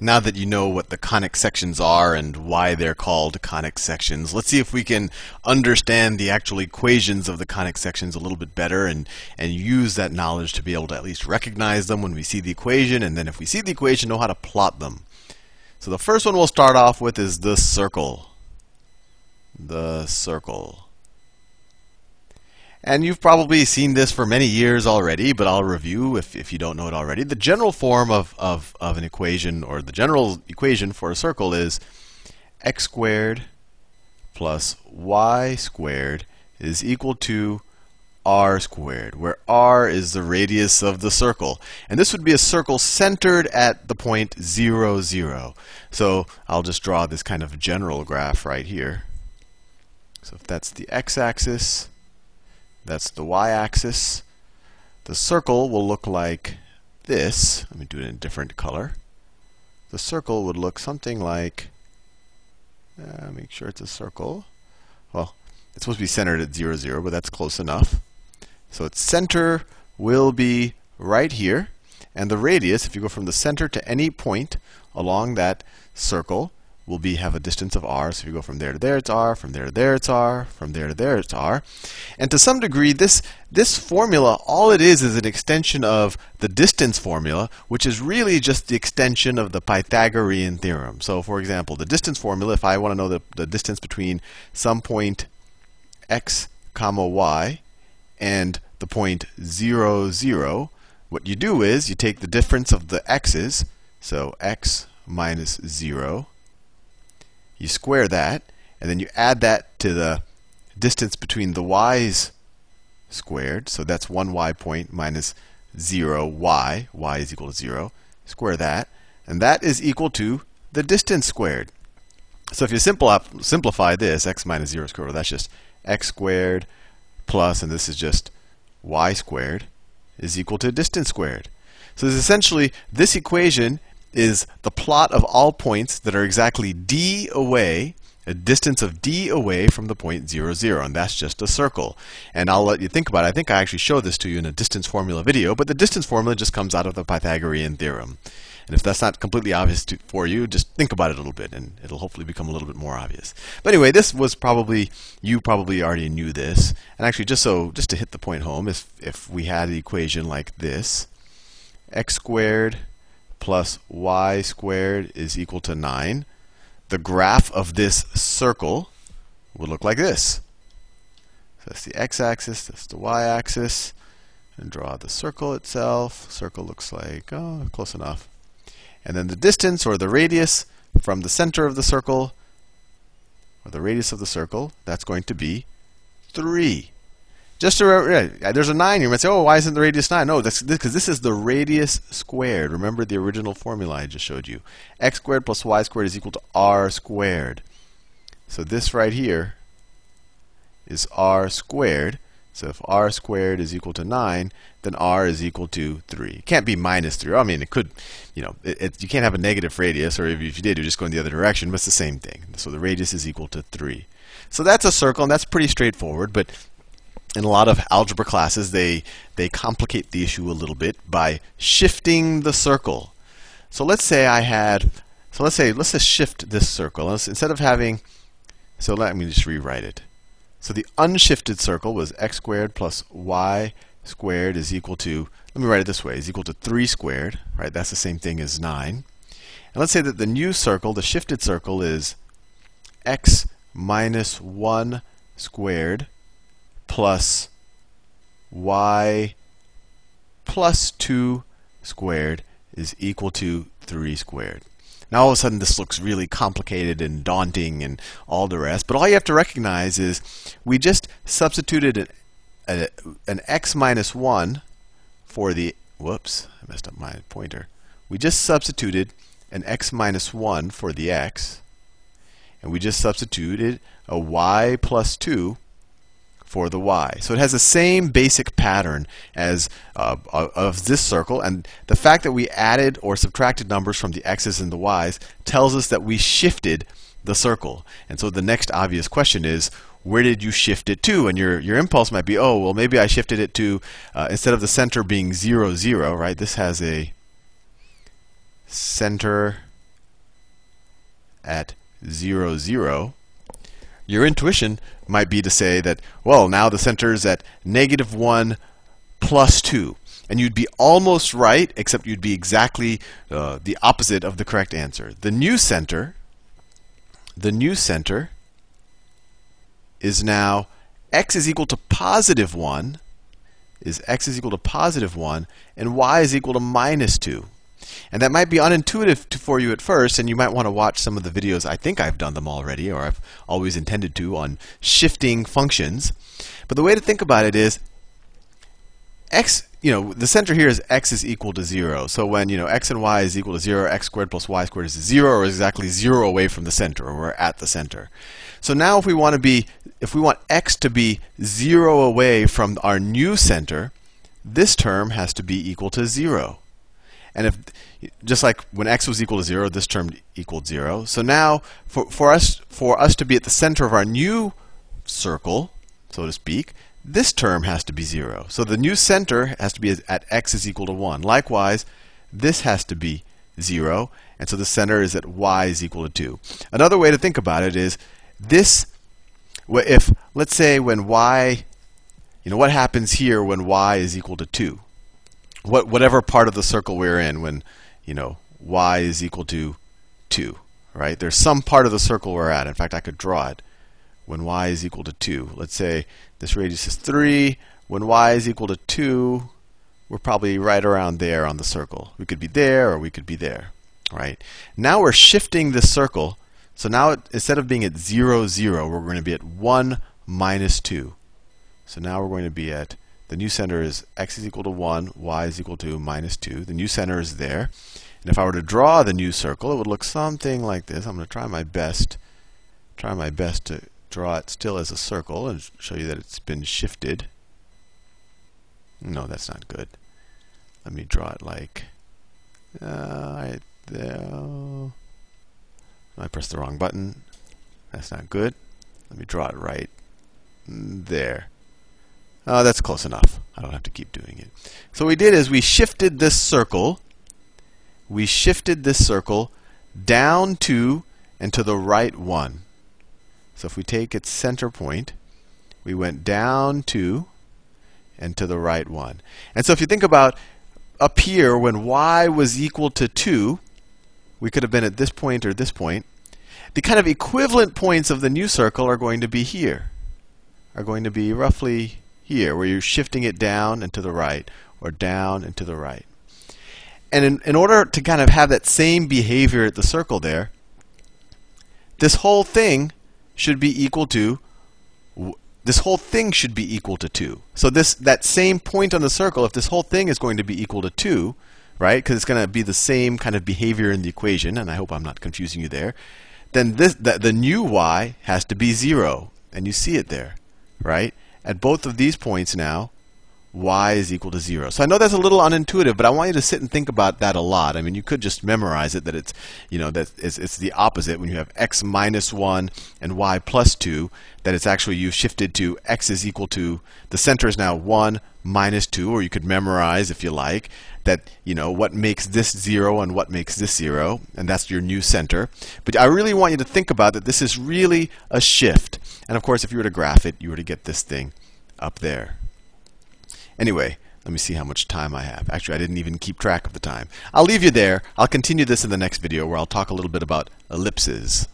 now that you know what the conic sections are and why they're called conic sections, let's see if we can understand the actual equations of the conic sections a little bit better and, and use that knowledge to be able to at least recognize them when we see the equation, and then if we see the equation, know how to plot them. So the first one we'll start off with is the circle. The circle. And you've probably seen this for many years already, but I'll review if, if you don't know it already. The general form of, of, of an equation, or the general equation for a circle is x squared plus y squared is equal to r squared, where r is the radius of the circle. And this would be a circle centered at the point 0, 0. So I'll just draw this kind of general graph right here. So if that's the x-axis, that's the y-axis. The circle will look like this. Let me do it in a different color. The circle would look something like, uh, make sure it's a circle. Well, it's supposed to be centered at 0, 0, but that's close enough. So its center will be right here. And the radius, if you go from the center to any point along that circle, will be have a distance of r. So if you go from there to there, it's r. From there to there, it's r. From there to there, it's r. And to some degree, this this formula, all it is, is an extension of the distance formula, which is really just the extension of the Pythagorean theorem. So, for example, the distance formula, if I want to know the, the distance between some point x comma y and the point 0, 0, what you do is you take the difference of the x's, so x minus 0 you square that, and then you add that to the distance between the y's squared. So that's 1 y point minus 0 y. y is equal to 0. Square that. And that is equal to the distance squared. So if you simplify this, x minus 0 squared, that's just x squared plus, and this is just y squared, is equal to distance squared. So it's essentially, this equation is the plot of all points that are exactly d away, a distance of d away from the point 0, 0. And that's just a circle. And I'll let you think about it. I think I actually showed this to you in a distance formula video, but the distance formula just comes out of the Pythagorean theorem. And if that's not completely obvious to, for you, just think about it a little bit, and it'll hopefully become a little bit more obvious. But anyway, this was probably you probably already knew this. And actually, just so just to hit the point home, if if we had an equation like this, x squared plus y squared is equal to 9, the graph of this circle would look like this. So that's the x-axis, that's the y-axis. And draw the circle itself. Circle looks like, oh, close enough. And then the distance, or the radius, from the center of the circle, or the radius of the circle, that's going to be 3. Just to, yeah, there's a 9 You might say, oh, why isn't the radius 9? No, that's because this is the radius squared. Remember the original formula I just showed you. x squared plus y squared is equal to r squared. So this right here is r squared. So if r squared is equal to 9, then r is equal to 3. It can't be minus 3. I mean, it could, you know, it, it, you can't have a negative radius, or if, if you did, you're just going the other direction, but it's the same thing. So the radius is equal to 3. So that's a circle, and that's pretty straightforward, but in a lot of algebra classes, they, they complicate the issue a little bit by shifting the circle. So let's say I had, so let's say, let's just shift this circle. Let's, instead of having, so let me just rewrite it. So the unshifted circle was x squared plus y squared is equal to, let me write it this way, is equal to 3 squared, right? That's the same thing as 9. And let's say that the new circle, the shifted circle, is x minus 1 squared plus y plus 2 squared is equal to 3 squared. Now all of a sudden this looks really complicated and daunting and all the rest, but all you have to recognize is we just substituted an, a, an x minus 1 for the, whoops, I messed up my pointer. We just substituted an x minus 1 for the x, and we just substituted a y plus 2 for the y. So it has the same basic pattern as uh, of this circle, and the fact that we added or subtracted numbers from the x's and the y's tells us that we shifted the circle. And so the next obvious question is, where did you shift it to? And your, your impulse might be, oh, well, maybe I shifted it to, uh, instead of the center being 0, 0, right? This has a center at 0, 0, your intuition might be to say that, well, now the center is at negative 1 plus 2. And you'd be almost right, except you'd be exactly uh, the opposite of the correct answer. The new center, the new center is now x is equal to positive 1, is x is equal to positive 1, and y is equal to minus 2. And that might be unintuitive to, for you at first, and you might want to watch some of the videos. I think I've done them already, or I've always intended to, on shifting functions. But the way to think about it is x, you know, the center here is x is equal to 0. So when, you know, x and y is equal to 0, x squared plus y squared is 0, or exactly 0 away from the center, or we're at the center. So now if we want to be, if we want x to be 0 away from our new center, this term has to be equal to 0. And if, just like when x was equal to 0, this term equaled 0. So now, for, for, us, for us to be at the center of our new circle, so to speak, this term has to be 0. So the new center has to be at x is equal to 1. Likewise, this has to be 0. And so the center is at y is equal to 2. Another way to think about it is this, if, let's say when y, you know, what happens here when y is equal to 2? What, whatever part of the circle we're in when, you know, y is equal to 2, right? There's some part of the circle we're at. In fact, I could draw it when y is equal to 2. Let's say this radius is 3. When y is equal to 2, we're probably right around there on the circle. We could be there or we could be there, right? Now we're shifting this circle. So now it, instead of being at 0, 0, we're going to be at 1 minus 2. So now we're going to be at, the new center is x is equal to 1, y is equal to minus 2. The new center is there. And if I were to draw the new circle, it would look something like this. I'm going to try my best, try my best to draw it still as a circle and show you that it's been shifted. No, that's not good. Let me draw it like uh, right there. I pressed the wrong button. That's not good. Let me draw it right there. Oh, that's close enough. I don't have to keep doing it. So what we did is we shifted this circle. We shifted this circle down two and to the right one. So if we take its center point, we went down two and to the right one. And so if you think about up here, when y was equal to 2, we could have been at this point or this point. The kind of equivalent points of the new circle are going to be here, are going to be roughly here, where you're shifting it down and to the right, or down and to the right. And in, in order to kind of have that same behavior at the circle there, this whole thing should be equal to this whole thing should be equal to 2. So this that same point on the circle, if this whole thing is going to be equal to 2, right? Because it's going to be the same kind of behavior in the equation, and I hope I'm not confusing you there. Then this the, the new y has to be 0, and you see it there, right? At both of these points now, y is equal to 0. So I know that's a little unintuitive, but I want you to sit and think about that a lot. I mean, you could just memorize it that it's, you know, that it's, it's the opposite when you have x minus 1 and y plus 2, that it's actually you've shifted to x is equal to, the center is now 1 minus 2, or you could memorize if you like, that, you know, what makes this 0 and what makes this 0, and that's your new center. But I really want you to think about that this is really a shift. And of course, if you were to graph it, you were to get this thing up there. Anyway, let me see how much time I have. Actually, I didn't even keep track of the time. I'll leave you there. I'll continue this in the next video where I'll talk a little bit about ellipses.